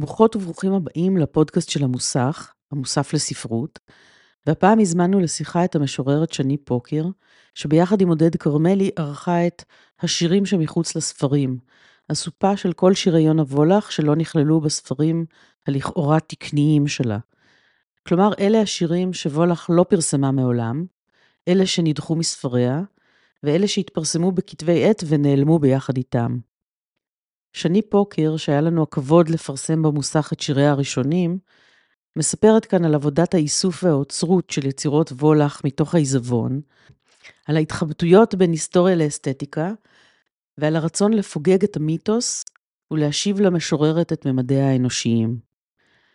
ברוכות וברוכים הבאים לפודקאסט של המוסך, המוסף לספרות, והפעם הזמנו לשיחה את המשוררת שני פוקר, שביחד עם עודד כרמלי ערכה את השירים שמחוץ לספרים, אסופה של כל שירי יונה וולך שלא נכללו בספרים הלכאורה תקניים שלה. כלומר, אלה השירים שוולך לא פרסמה מעולם, אלה שנדחו מספריה, ואלה שהתפרסמו בכתבי עת ונעלמו ביחד איתם. שני פוקר, שהיה לנו הכבוד לפרסם במוסך את שיריה הראשונים, מספרת כאן על עבודת האיסוף והאוצרות של יצירות וולך מתוך העיזבון, על ההתחבטויות בין היסטוריה לאסתטיקה, ועל הרצון לפוגג את המיתוס ולהשיב למשוררת את ממדיה האנושיים.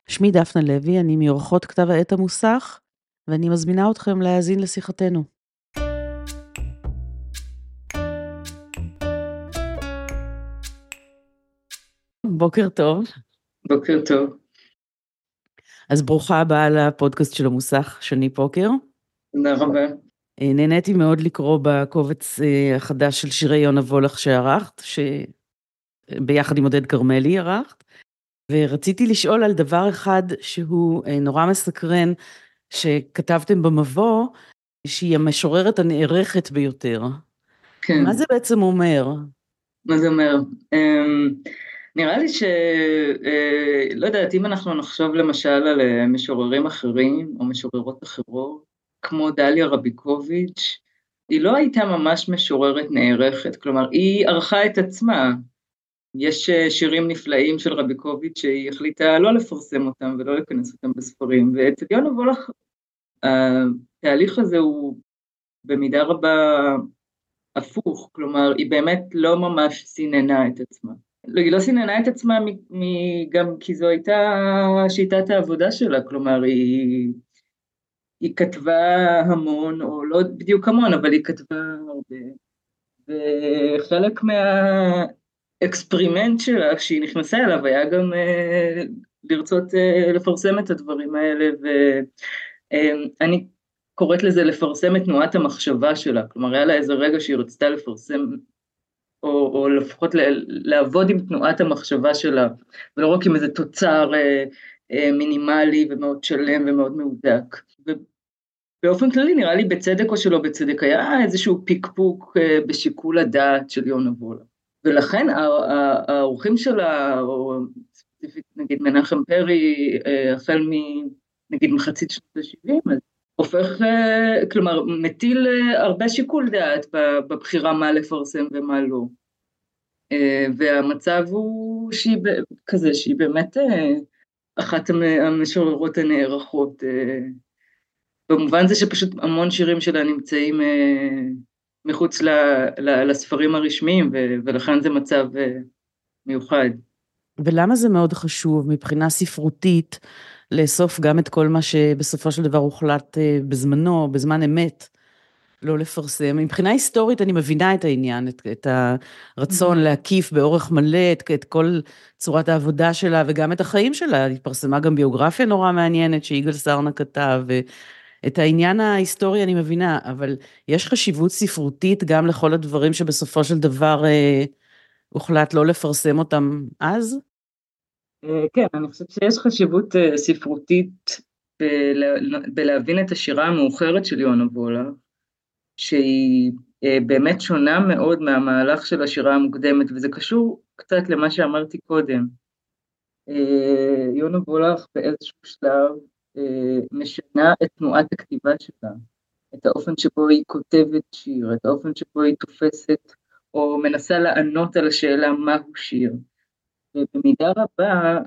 שמי דפנה לוי, אני מאורחות כתב העת המוסך, ואני מזמינה אתכם להאזין לשיחתנו. בוקר טוב. בוקר טוב. אז ברוכה הבאה לפודקאסט של המוסך, שני פוקר. תודה רבה. אה, נהניתי מאוד לקרוא בקובץ אה, החדש של שירי יונה וולך שערכת, שביחד עם עודד כרמלי ערכת, ורציתי לשאול על דבר אחד שהוא אה, נורא מסקרן, שכתבתם במבוא, שהיא המשוררת הנערכת ביותר. כן. מה זה בעצם אומר? מה זה אומר? אמ, נראה לי ש... אה, לא יודעת, אם אנחנו נחשוב למשל על אה, משוררים אחרים או משוררות אחרות, כמו דליה רביקוביץ', היא לא הייתה ממש משוררת נערכת, כלומר, היא ערכה את עצמה. יש אה, שירים נפלאים של רביקוביץ' שהיא החליטה לא לפרסם אותם ולא לכנס אותם בספרים, ואצל יונה וולך התהליך הזה הוא במידה רבה הפוך, כלומר, היא באמת לא ממש סיננה את עצמה. לא, היא לא סיננה את עצמה גם כי זו הייתה שיטת העבודה שלה, כלומר היא, היא כתבה המון, או לא בדיוק המון, אבל היא כתבה הרבה, וחלק מהאקספרימנט שלה כשהיא נכנסה אליו היה גם אה, לרצות אה, לפרסם את הדברים האלה, ואני אה, קוראת לזה לפרסם את תנועת המחשבה שלה, כלומר היה לה איזה רגע שהיא רצתה לפרסם או, או לפחות לעבוד עם תנועת המחשבה שלה, ולא רק עם איזה תוצר אה, אה, מינימלי ומאוד שלם ומאוד מהודק. ובאופן כללי נראה לי בצדק או שלא בצדק היה איזשהו פיקפוק אה, בשיקול הדעת של יונה וולה. ולכן האורחים שלה, או ספציפית נגיד מנחם פרי, אה, החל מנגיד מחצית שנות ה-70, הופך, אה, כלומר, מטיל אה, הרבה שיקול דעת בבחירה מה לפרסם ומה לא. אה, והמצב הוא שהיא כזה, שהיא באמת אחת המשוררות הנערכות, במובן זה שפשוט המון שירים שלה נמצאים מחוץ לספרים הרשמיים, ולכן זה מצב מיוחד. ולמה זה מאוד חשוב מבחינה ספרותית? לאסוף גם את כל מה שבסופו של דבר הוחלט אה, בזמנו, בזמן אמת, לא לפרסם. מבחינה היסטורית אני מבינה את העניין, את, את הרצון להקיף באורך מלא את, את כל צורת העבודה שלה וגם את החיים שלה. התפרסמה גם ביוגרפיה נורא מעניינת שיגאל סרנה כתב, ואת העניין ההיסטורי אני מבינה, אבל יש חשיבות ספרותית גם לכל הדברים שבסופו של דבר אה, הוחלט לא לפרסם אותם אז? אה, כן, אני חושבת שיש חשיבות אה, ספרותית בלהבין את השירה המאוחרת של יונה וולה, שהיא אה, באמת שונה מאוד מהמהלך של השירה המוקדמת, וזה קשור קצת למה שאמרתי קודם. יונה וולך באיזשהו שלב משנה את תנועת הכתיבה שלה, את האופן שבו היא כותבת שיר, את האופן שבו היא תופסת או מנסה לענות על השאלה מהו שיר. ובמידה רבה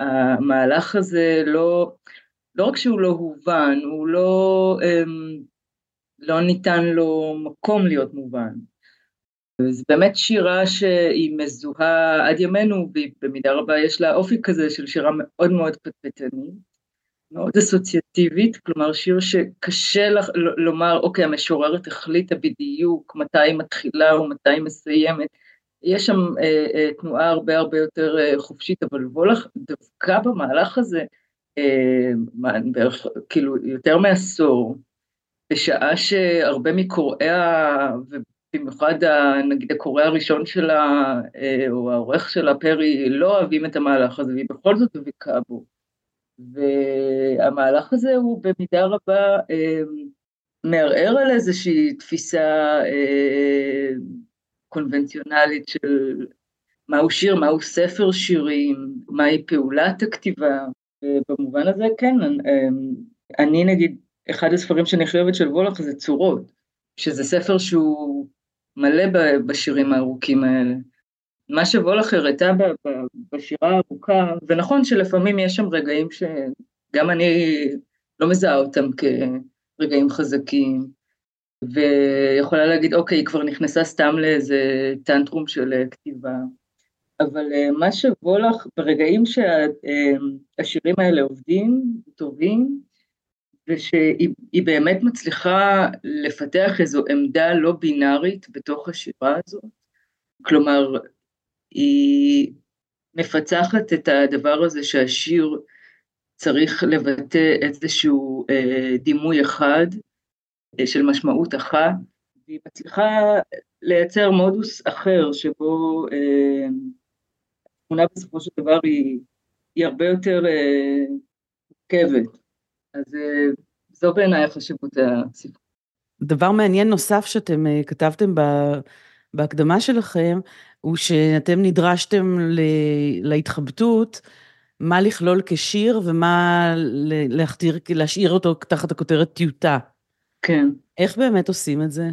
המהלך הזה לא, לא רק שהוא לא הובן, הוא לא, אמ, לא ניתן לו מקום להיות מובן. זו באמת שירה שהיא מזוהה עד ימינו, ובמידה רבה יש לה אופי כזה של שירה מאוד מאוד פטפטנית, מאוד אסוציאטיבית, כלומר שיר שקשה לך לומר, אוקיי, המשוררת החליטה בדיוק מתי היא מתחילה ומתי היא מסיימת, יש שם אה, אה, תנועה הרבה הרבה יותר אה, חופשית, אבל וולך דווקא במהלך הזה, אה, בערך, כאילו יותר מעשור, בשעה שהרבה מקוראיה, במיוחד נגיד הקורא הראשון שלה, או העורך שלה, פרי, לא אוהבים את המהלך הזה, והיא בכל זאת דבקה בו. והמהלך הזה הוא במידה רבה מערער על איזושהי תפיסה קונבנציונלית של מהו שיר, מהו ספר שירים, מהי פעולת הכתיבה, ובמובן הזה כן, אני נגיד, אחד הספרים שאני חייבת של וולך זה צורות, שזה ספר שהוא מלא בשירים הארוכים האלה. מה שוולך הראתה בשירה הארוכה, ונכון שלפעמים יש שם רגעים שגם אני לא מזהה אותם כרגעים חזקים, ויכולה להגיד, אוקיי, היא כבר נכנסה סתם לאיזה טנטרום של כתיבה. אבל מה שוולך, ברגעים שהשירים האלה עובדים, טובים, ושהיא באמת מצליחה לפתח איזו עמדה לא בינארית בתוך השירה הזאת, כלומר, היא מפצחת את הדבר הזה שהשיר צריך לבטא איזשהו אה, דימוי אחד אה, של משמעות אחת, והיא מצליחה לייצר מודוס אחר שבו אה, התמונה בסופו של דבר היא, היא הרבה יותר מורכבת. אה, אז אה, זו בעיניי החשיבות הסיפור. דבר מעניין נוסף שאתם אה, כתבתם בהקדמה שלכם, הוא שאתם נדרשתם להתחבטות, מה לכלול כשיר ומה להכתיר, להשאיר אותו תחת הכותרת טיוטה. כן. איך באמת עושים את זה?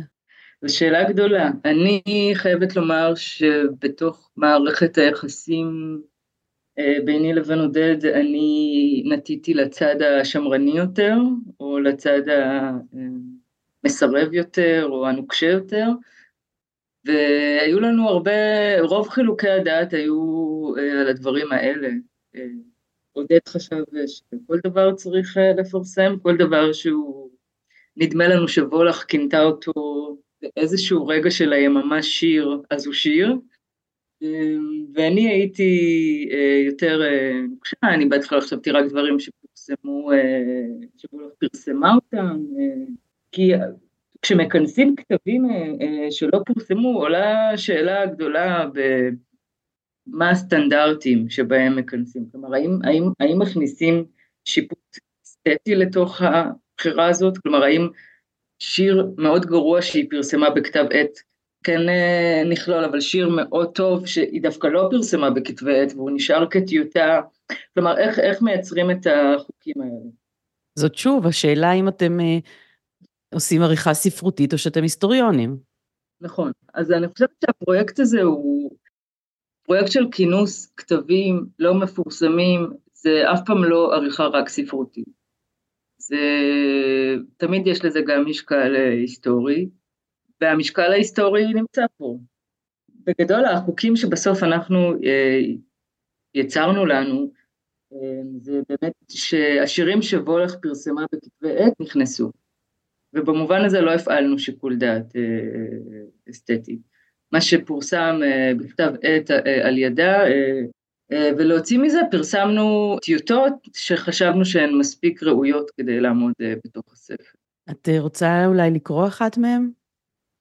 זו שאלה גדולה. אני חייבת לומר שבתוך מערכת היחסים אה, ביני לבין עודד אני נטיתי לצד השמרני יותר, או לצד המסרב יותר, או הנוקשה יותר, והיו לנו הרבה, רוב חילוקי הדעת היו אה, על הדברים האלה. אה, עודד חשב שכל דבר צריך לפרסם, כל דבר שהוא, נדמה לנו שוולך כינתה אותו באיזשהו רגע של היממה שיר, אז הוא שיר, אמ, ואני הייתי אה, יותר אה, אני בהתחלה חשבתי רק דברים שפורסמו, אה, שבולך פרסמה אותם, כי כשמכנסים כתבים שלא פורסמו עולה שאלה גדולה במה הסטנדרטים שבהם מכנסים, כלומר האם, האם, האם מכניסים שיפוט אסתטי לתוך הבחירה הזאת, כלומר האם שיר מאוד גרוע שהיא פרסמה בכתב עת כן אה, נכלול, אבל שיר מאוד טוב שהיא דווקא לא פרסמה בכתבי עת והוא נשאר כטיוטה, כלומר איך, איך מייצרים את החוקים האלה? זאת שוב השאלה אם אתם אה, עושים עריכה ספרותית או שאתם היסטוריונים. נכון, אז אני חושבת שהפרויקט הזה הוא פרויקט של כינוס כתבים לא מפורסמים, זה אף פעם לא עריכה רק ספרותית. זה, תמיד יש לזה גם משקל אה, היסטורי, והמשקל ההיסטורי נמצא פה. בגדול החוקים שבסוף אנחנו אה, יצרנו לנו, אה, זה באמת שהשירים שוולך פרסמה בכתבי עת נכנסו. ובמובן הזה לא הפעלנו שיקול דעת אסתטי. מה שפורסם בכתב עת על ידה, ולהוציא מזה פרסמנו טיוטות שחשבנו שהן מספיק ראויות כדי לעמוד בתוך הספר. את רוצה אולי לקרוא אחת מהן?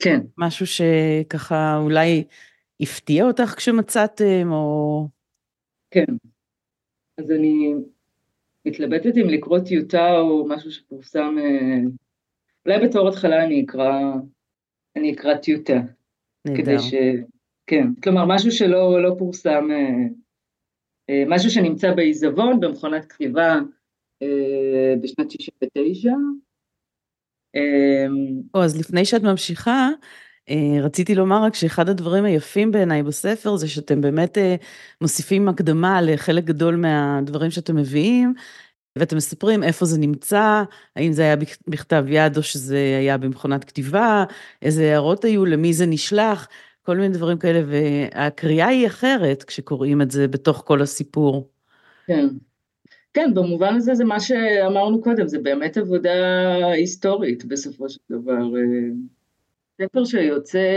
כן. משהו שככה אולי הפתיע אותך כשמצאתם, או... כן. אז אני מתלבטת אם לקרוא טיוטה או משהו שפורסם, אה, אולי בתור התחלה אני אקרא, אני אקרא טיוטה. נהדר. כדי ש... כן, כלומר משהו שלא לא פורסם, אה, אה, משהו שנמצא בעיזבון במכונת כתיבה בשנת 69, אמ, או, אז לפני שאת ממשיכה, אה, רציתי לומר רק שאחד הדברים היפים בעיניי בספר זה שאתם באמת אה, מוסיפים הקדמה לחלק גדול מהדברים שאתם מביאים, ואתם מספרים איפה זה נמצא, האם זה היה בכתב יד או שזה היה במכונת כתיבה, איזה הערות היו, למי זה נשלח, כל מיני דברים כאלה, והקריאה היא אחרת כשקוראים את זה בתוך כל הסיפור. כן. כן, במובן הזה זה מה שאמרנו קודם, זה באמת עבודה היסטורית בסופו של דבר. אה, ספר שיוצא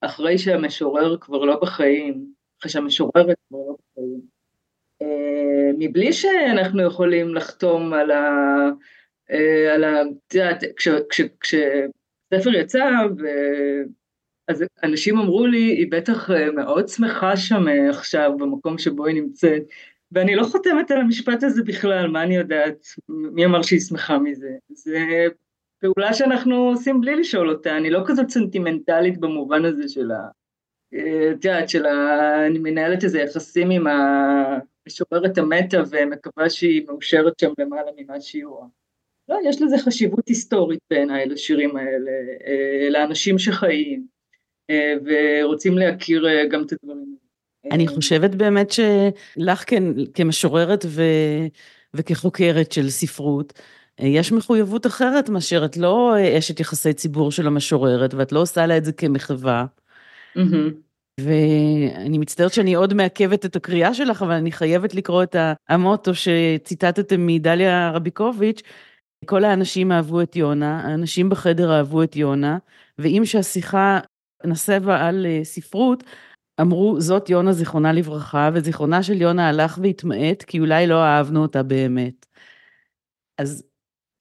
אחרי שהמשורר כבר לא בחיים, אחרי שהמשוררת כבר לא בחיים, אה, מבלי שאנחנו יכולים לחתום על ה... אה, על ה... את יודעת, כשספר יצא, אז אנשים אמרו לי, היא בטח מאוד שמחה שם עכשיו במקום שבו היא נמצאת, ואני לא חותמת על המשפט הזה בכלל, מה אני יודעת, מי אמר שהיא שמחה מזה? זה פעולה שאנחנו עושים בלי לשאול אותה, אני לא כזאת סנטימנטלית במובן הזה של ה... את יודעת, של ה... אני מנהלת איזה יחסים עם המשוררת המתה ומקווה שהיא מאושרת שם למעלה ממה שהיא רואה. לא, יש לזה חשיבות היסטורית בעיניי לשירים האלה, אה, לאנשים שחיים אה, ורוצים להכיר אה, גם את הדברים האלה. אני חושבת באמת שלך כמשוררת ו... וכחוקרת של ספרות, יש מחויבות אחרת מאשר את לא אשת יחסי ציבור של המשוררת, ואת לא עושה לה את זה כמחווה. Mm-hmm. ואני מצטערת שאני עוד מעכבת את הקריאה שלך, אבל אני חייבת לקרוא את המוטו שציטטתם מדליה רביקוביץ', כל האנשים אהבו את יונה, האנשים בחדר אהבו את יונה, ואם שהשיחה נסבה על אה, ספרות, אמרו, זאת יונה זיכרונה לברכה, וזיכרונה של יונה הלך והתמעט, כי אולי לא אהבנו אותה באמת. אז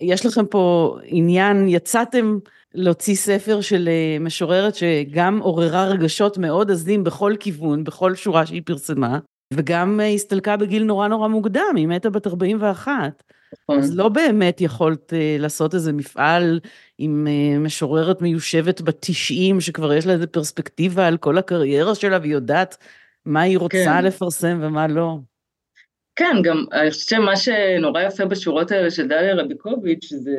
יש לכם פה עניין, יצאתם להוציא ספר של אה, משוררת שגם עוררה רגשות מאוד עזים בכל כיוון, בכל שורה שהיא פרסמה, וגם אה, הסתלקה בגיל נורא נורא מוקדם, היא מתה בת 41. נכון. אז לא באמת יכולת uh, לעשות איזה מפעל עם uh, משוררת מיושבת בתשעים, שכבר יש לה איזה פרספקטיבה על כל הקריירה שלה, והיא יודעת מה היא רוצה כן. לפרסם ומה לא. כן, גם אני חושבת שמה שנורא יפה בשורות האלה של דליה רביקוביץ', זה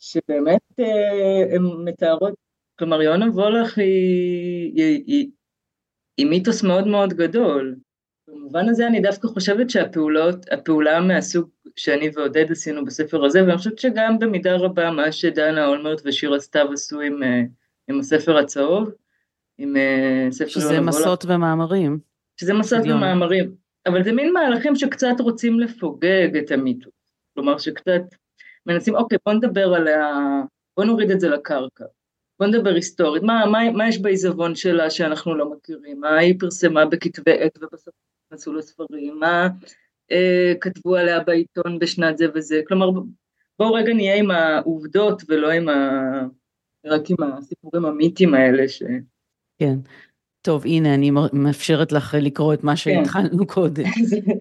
שבאמת uh, הן מתארות, כלומר יונה וולך היא, היא, היא, היא מיתוס מאוד מאוד גדול. במובן הזה אני דווקא חושבת שהפעולות, הפעולה מהסוג שאני ועודד עשינו בספר הזה, ואני חושבת שגם במידה רבה מה שדנה אולמרט ושירה סתיו עשו עם, אה, עם הספר הצהוב, עם אה, ספר... שזה מסות ומאמרים. שזה מסות ומאמרים, אבל זה מין מהלכים שקצת רוצים לפוגג את המיתוס, כלומר שקצת מנסים, אוקיי, בוא נדבר על ה... בוא נוריד את זה לקרקע. בוא נדבר היסטורית, מה, מה, מה יש בעיזבון שלה שאנחנו לא מכירים, מה היא פרסמה בכתבי עת ובסוף נכנסו לספרים, מה אה, כתבו עליה בעיתון בשנת זה וזה, כלומר בואו רגע נהיה עם העובדות ולא עם ה... רק עם הסיפורים המיתיים האלה ש... כן. טוב, הנה, אני מאפשרת לך לקרוא את מה כן. שהתחלנו כן. קודם.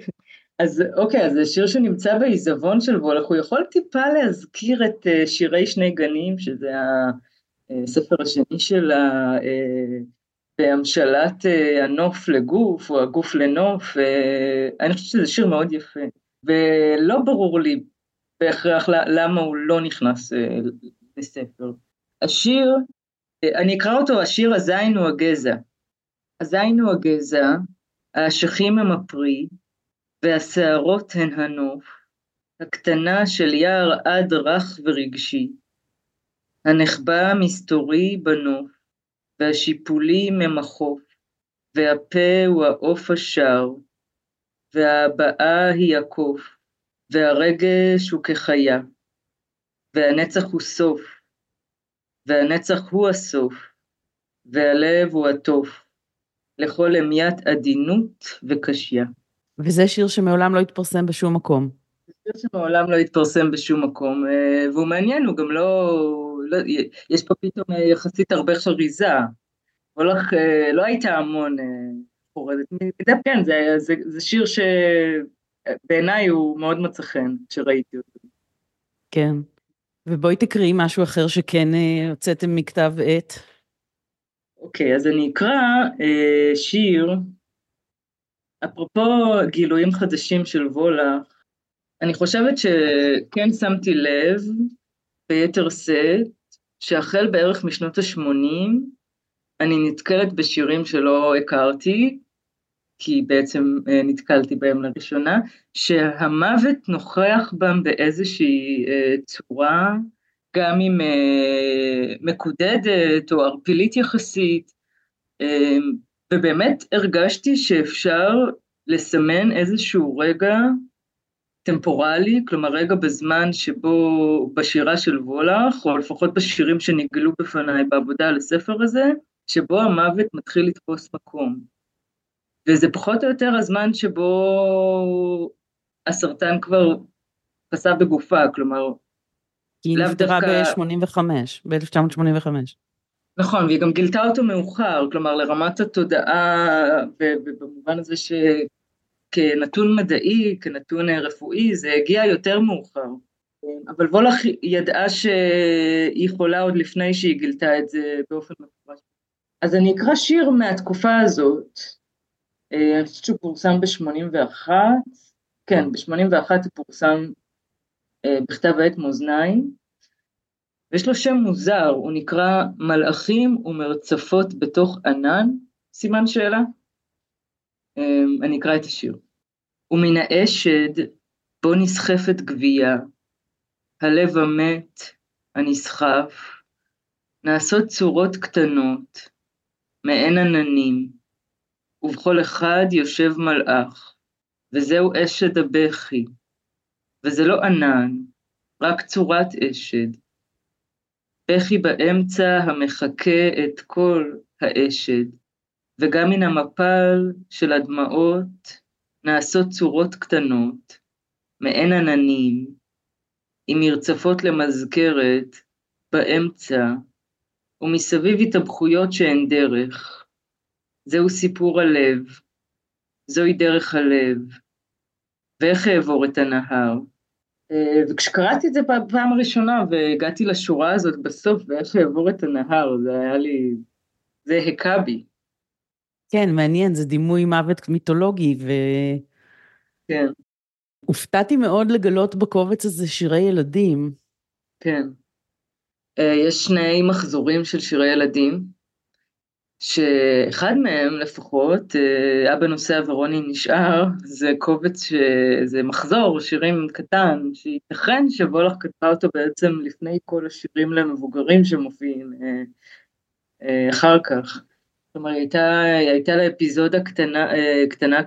אז אוקיי, אז זה שיר שנמצא בעיזבון של וולך, הוא יכול טיפה להזכיר את אה, שירי שני גנים, שזה הספר השני של בהמשלת אה, הנוף לגוף, או הגוף לנוף, אה, אני חושבת שזה שיר מאוד יפה. ולא ברור לי בהכרח למה הוא לא נכנס אה, לספר. השיר, אני אקרא אותו, השיר הזין הוא הגזע. הזין הוא הגזע, האשכים הם הפרי, והשערות הן הנוף, הקטנה של יער עד רך ורגשי, הנחבא מסתורי בנוף, והשיפולים הם החוף, והפה הוא העוף השר, והבאה היא הקוף, והרגש הוא כחיה, והנצח הוא סוף, והנצח הוא הסוף, והלב הוא התוף, לכל המיית עדינות וקשיה. וזה שיר שמעולם לא התפרסם בשום מקום. זה שיר שמעולם לא התפרסם בשום מקום, אה, והוא מעניין, הוא גם לא יש פה פתאום אה, יחסית הרבה חריזה. הולך, אה, לא הייתה המון חורזת. כן, זה, זה, זה שיר שבעיניי הוא מאוד מצא חן כשראיתי אותו. כן. ובואי תקראי משהו אחר שכן הוצאתם מכתב עת. אוקיי, אז אני אקרא אה, שיר, אפרופו גילויים חדשים של וולך, אני חושבת שכן שמתי לב ביתר שאת, שהחל בערך משנות ה-80, אני נתקלת בשירים שלא הכרתי, כי בעצם אה, נתקלתי בהם לראשונה, שהמוות נוכח בם באיזושהי אה, צורה, גם אם אה, מקודדת או ערפילית יחסית, ובאמת הרגשתי שאפשר לסמן איזשהו רגע טמפורלי, כלומר רגע בזמן שבו בשירה של וולך, או לפחות בשירים שנגלו בפניי בעבודה על הספר הזה, שבו המוות מתחיל לתפוס מקום. וזה פחות או יותר הזמן שבו הסרטן כבר פסע בגופה, כלומר, היא נפטרה ב-85, ב-1985. נכון, והיא גם גילתה אותו מאוחר, כלומר לרמת התודעה, ובמובן הזה שכנתון מדעי, כנתון רפואי, זה הגיע יותר מאוחר. אבל וולך ידעה שהיא חולה עוד לפני שהיא גילתה את זה באופן מפורש. אז אני אקרא שיר מהתקופה הזאת, אני חושבת שהוא פורסם ב-81, כן, ב-81 הוא פורסם בכתב העת מאזניים, ויש לו שם מוזר, הוא נקרא מלאכים ומרצפות בתוך ענן, סימן שאלה. אני אקרא את השיר. ומן האשד בו נסחפת גבייה, הלב המת, הנסחף, נעשות צורות קטנות, מעין עננים, ובכל אחד יושב מלאך, וזהו אשד הבכי, וזה לא ענן, רק צורת אשד. בכי באמצע המחקה את כל האשד, וגם מן המפל של הדמעות נעשות צורות קטנות, מעין עננים, עם מרצפות למזכרת באמצע, ומסביב התהפכויות שאין דרך. זהו סיפור הלב, זוהי דרך הלב, ואיך אעבור את הנהר. אה, וכשקראתי את זה בפעם הראשונה והגעתי לשורה הזאת בסוף, ואיך אעבור את הנהר, זה היה לי, זה הכה בי. כן, מעניין, זה דימוי מוות מיתולוגי, ו... כן. הופתעתי מאוד לגלות בקובץ הזה שירי ילדים. כן. אה, יש שני מחזורים של שירי ילדים, שאחד מהם לפחות, אה, אבא נוסע ורוני נשאר, זה קובץ, ש... זה מחזור שירים קטן, שייתכן שוולך כתבה אותו בעצם לפני כל השירים למבוגרים שמופיעים אה, אחר כך. כלומר, היא הייתה, הייתה לה אפיזודה קטנה, קטנה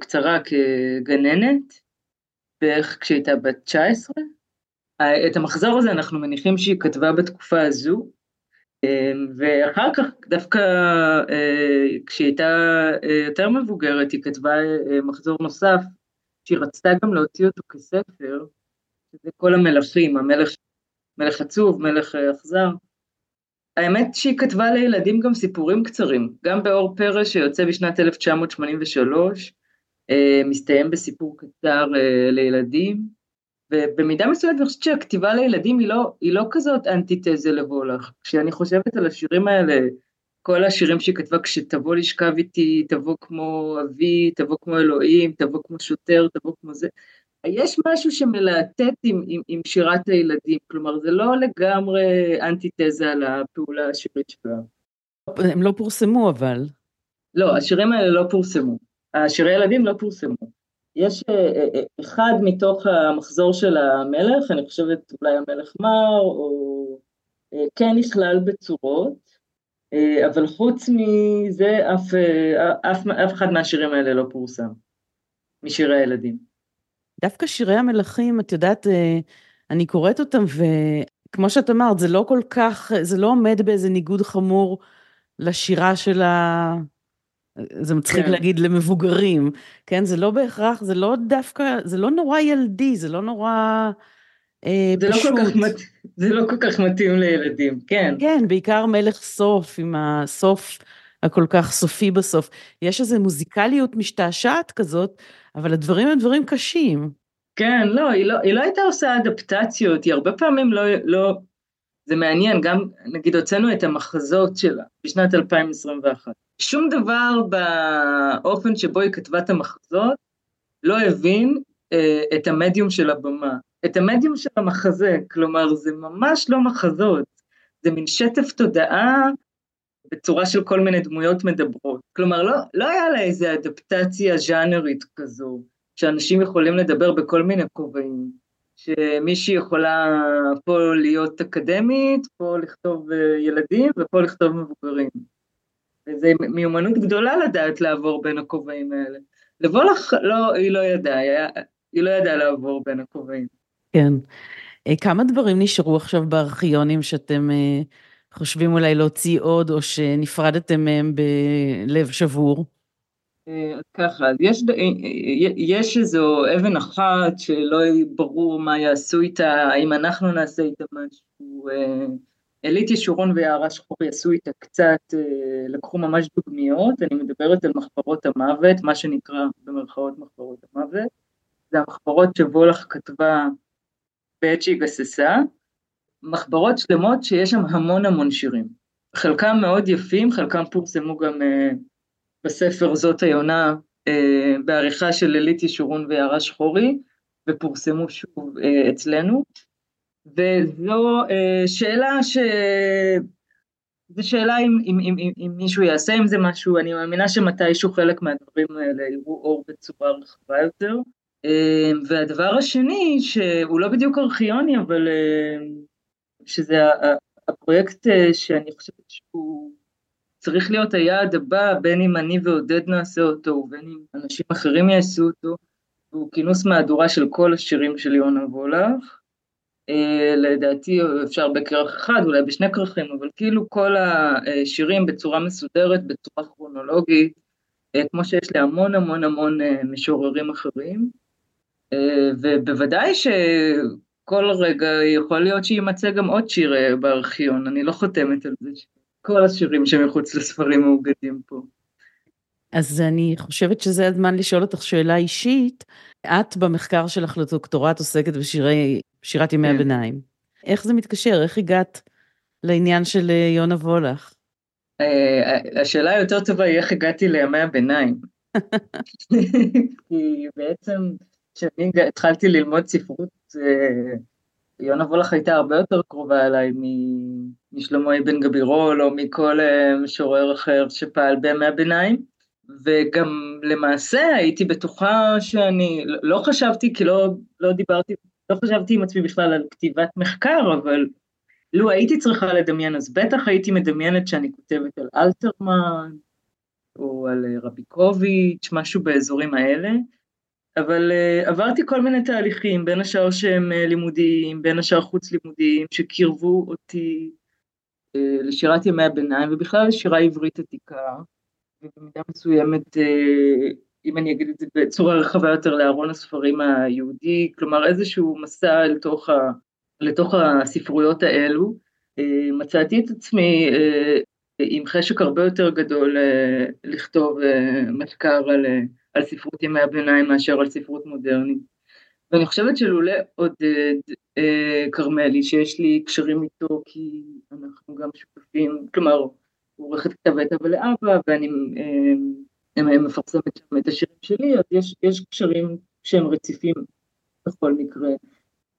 קצרה כגננת, בערך כשהייתה בת 19. את המחזור הזה אנחנו מניחים שהיא כתבה בתקופה הזו, ואחר כך דווקא אה, כשהיא הייתה אה, יותר מבוגרת היא כתבה אה, מחזור נוסף, שהיא רצתה גם להוציא אותו כספר, שזה כל המלכים, המלך מלך עצוב, מלך אכזר. האמת שהיא כתבה לילדים גם סיפורים קצרים, גם באור פרא שיוצא בשנת 1983, מסתיים בסיפור קצר לילדים, ובמידה מסוימת אני חושבת שהכתיבה לילדים היא לא, היא לא כזאת אנטיתזה לבולך. כשאני חושבת על השירים האלה, כל השירים שהיא כתבה, כשתבוא לשכב איתי, תבוא כמו אבי, תבוא כמו אלוהים, תבוא כמו שוטר, תבוא כמו זה, יש משהו שמלהטט עם, עם, עם שירת הילדים, כלומר זה לא לגמרי אנטיתזה על הפעולה השירית שלה. הם לא פורסמו אבל. לא, השירים האלה לא פורסמו. השירי ילדים לא פורסמו. יש אה, אה, אה, אחד מתוך המחזור של המלך, אני חושבת אולי המלך מר, או כן נכלל בצורות, אבל חוץ מזה אף, אף, אף אחד מהשירים האלה לא פורסם, משירי הילדים. דווקא שירי המלכים, את יודעת, אני קוראת אותם, וכמו שאת אמרת, זה לא כל כך, זה לא עומד באיזה ניגוד חמור לשירה של ה... זה מצחיק כן. להגיד למבוגרים, כן? זה לא בהכרח, זה לא דווקא, זה לא נורא ילדי, זה לא נורא אה, זה פשוט. לא כל כך מת... זה לא כל כך מתאים לילדים, כן. כן, בעיקר מלך סוף, עם הסוף הכל כך סופי בסוף. יש איזו מוזיקליות משתעשעת כזאת, אבל הדברים הם דברים קשים. כן, לא, היא לא, היא לא הייתה עושה אדפטציות, היא הרבה פעמים לא, לא, זה מעניין, גם נגיד הוצאנו את המחזות שלה בשנת 2021. שום דבר באופן שבו היא כתבה את המחזות לא הבין אה, את המדיום של הבמה, את המדיום של המחזה, כלומר זה ממש לא מחזות, זה מין שטף תודעה בצורה של כל מיני דמויות מדברות. כלומר לא, לא היה לה איזה אדפטציה ז'אנרית כזו, שאנשים יכולים לדבר בכל מיני כובעים. שמישהי יכולה פה להיות אקדמית, פה לכתוב אה, ילדים ופה לכתוב מבוגרים. וזו מיומנות גדולה לדעת לעבור בין הכובעים האלה. לבולך לא, היא לא ידעה, היא לא ידעה לעבור בין הכובעים. כן. אה, כמה דברים נשארו עכשיו בארכיונים שאתם אה, חושבים אולי להוציא עוד, או שנפרדתם מהם בלב שבור? אז ככה, אז יש, יש איזו אבן אחת שלא ברור מה יעשו איתה, האם אנחנו נעשה איתה משהו, אלית ישורון ויערה שחורי עשו איתה קצת, אה, לקחו ממש דוגמיות, אני מדברת על מחברות המוות, מה שנקרא במרכאות מחברות המוות, זה המחברות שוולך כתבה בעת שהיא גססה, מחברות שלמות שיש שם המון המון שירים, חלקם מאוד יפים, חלקם פורסמו גם uh, בספר זאת היונה uh, בעריכה של אלית ישורון ויערה שחורי, ופורסמו שוב uh, אצלנו. וזו uh, שאלה ש... זו שאלה אם, אם, אם, אם, אם מישהו יעשה עם זה משהו, אני מאמינה שמתישהו חלק מהדברים האלה יראו אור בצורה רחבה יותר. והדבר השני, שהוא לא בדיוק ארכיוני, אבל שזה הפרויקט שאני חושבת שהוא צריך להיות היעד הבא, בין אם אני ועודד נעשה אותו, ובין אם אנשים אחרים יעשו אותו, הוא כינוס מהדורה של כל השירים של יונה וולך. Uh, לדעתי אפשר בכרך אחד, אולי בשני כרכים, אבל כאילו כל השירים בצורה מסודרת, בצורה כרונולוגית, uh, כמו שיש להמון המון המון משוררים אחרים. ובוודאי שכל רגע יכול להיות שיימצא גם עוד שיר בארכיון, אני לא חותמת על זה, כל השירים שמחוץ לספרים מאוגדים פה. אז אני חושבת שזה הזמן לשאול אותך שאלה אישית. את במחקר שלך לדוקטורט עוסקת בשירת ימי כן. הביניים. איך זה מתקשר? איך הגעת לעניין של אה, יונה וולך? אה, השאלה היותר טובה היא איך הגעתי לימי הביניים. כי בעצם כשאני התחלתי ללמוד ספרות, אה, יונה וולך הייתה הרבה יותר קרובה אליי משלמה אבן גבירול או מכל משורר אחר שפעל בימי הביניים. וגם למעשה הייתי בטוחה שאני, לא חשבתי, כי לא, לא דיברתי, לא חשבתי עם עצמי בכלל על כתיבת מחקר, אבל לו הייתי צריכה לדמיין, אז בטח הייתי מדמיינת שאני כותבת על אלתרמן, או על אה, רביקוביץ', משהו באזורים האלה, אבל uh, עברתי כל מיני תהליכים, בין השאר שהם uh, לימודיים, בין השאר חוץ לימודיים, שקירבו אותי uh, לשירת ימי הביניים, ובכלל לשירה עברית עתיקה. ובמידה מסוימת, אה, אם אני אגיד את זה בצורה רחבה יותר, לארון הספרים היהודי, כלומר איזשהו מסע לתוך, ה, לתוך הספרויות האלו. אה, מצאתי את עצמי אה, עם חשק הרבה יותר גדול לכתוב מחקר על, על ספרות ימי הביניים מאשר על ספרות מודרנית. ואני חושבת שלולא עודד כרמלי, שיש לי קשרים איתו כי אנחנו גם שותפים, כלומר הוא עורך את כתב עת אבא לאבא, ואני אה, מפרסמת שם את השירים שלי, אז יש, יש קשרים שהם רציפים בכל מקרה.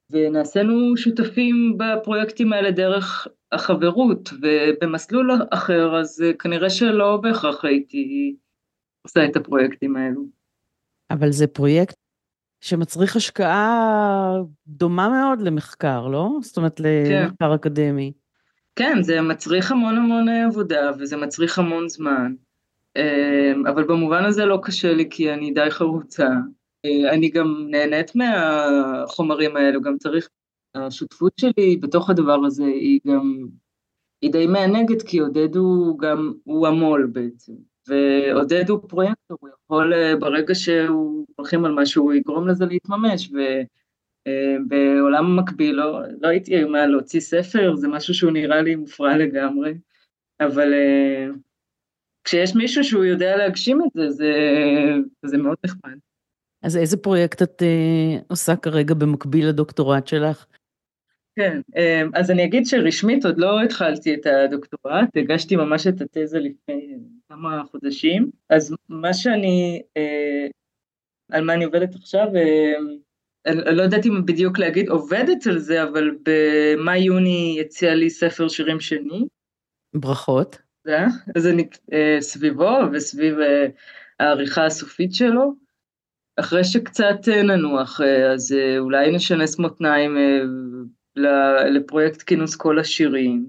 ונעשינו שותפים בפרויקטים האלה דרך החברות, ובמסלול אחר, אז כנראה שלא בהכרח הייתי עושה את הפרויקטים האלו. אבל זה פרויקט שמצריך השקעה דומה מאוד למחקר, לא? זאת אומרת, כן. למחקר כן. אקדמי. כן, זה מצריך המון המון עבודה וזה מצריך המון זמן, אמ, אבל במובן הזה לא קשה לי כי אני די חרוצה. אה, אני גם נהנית מהחומרים האלו, גם צריך, השותפות שלי בתוך הדבר הזה היא גם, היא די מענגת כי עודד הוא גם, הוא המו"ל בעצם, ועודד הוא פרויקטור, הוא יכול אה, ברגע שהוא הולכים על משהו, הוא יגרום לזה להתממש, ו... אה, בעולם המקביל לא, לא הייתי איומה להוציא ספר, זה משהו שהוא נראה לי מופרע לגמרי, אבל אה, כשיש מישהו שהוא יודע להגשים את זה, זה, זה מאוד נחמד. אז איזה פרויקט את uh, עושה כרגע במקביל לדוקטורט שלך? כן, אז אני אגיד שרשמית עוד לא התחלתי את הדוקטורט, הגשתי ממש את התזה לפני כמה חודשים, אז מה שאני, על מה אני עובדת עכשיו, אני לא יודעת אם בדיוק להגיד עובדת על זה, אבל במאי-יוני יציע לי ספר שירים שני. ברכות. זה, אז אני אה, סביבו וסביב אה, העריכה הסופית שלו. אחרי שקצת אה, ננוח, אז אולי נשנס מותניים לפרויקט כינוס כל השירים,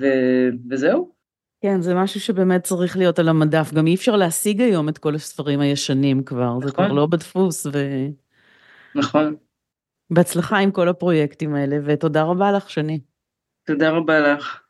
ו... וזהו. כן, זה משהו שבאמת צריך להיות על המדף. גם אי אפשר להשיג היום את כל הספרים הישנים כבר, נכון. זה כבר לא בדפוס. ו... נכון. בהצלחה עם כל הפרויקטים האלה, ותודה רבה לך, שני. תודה רבה לך.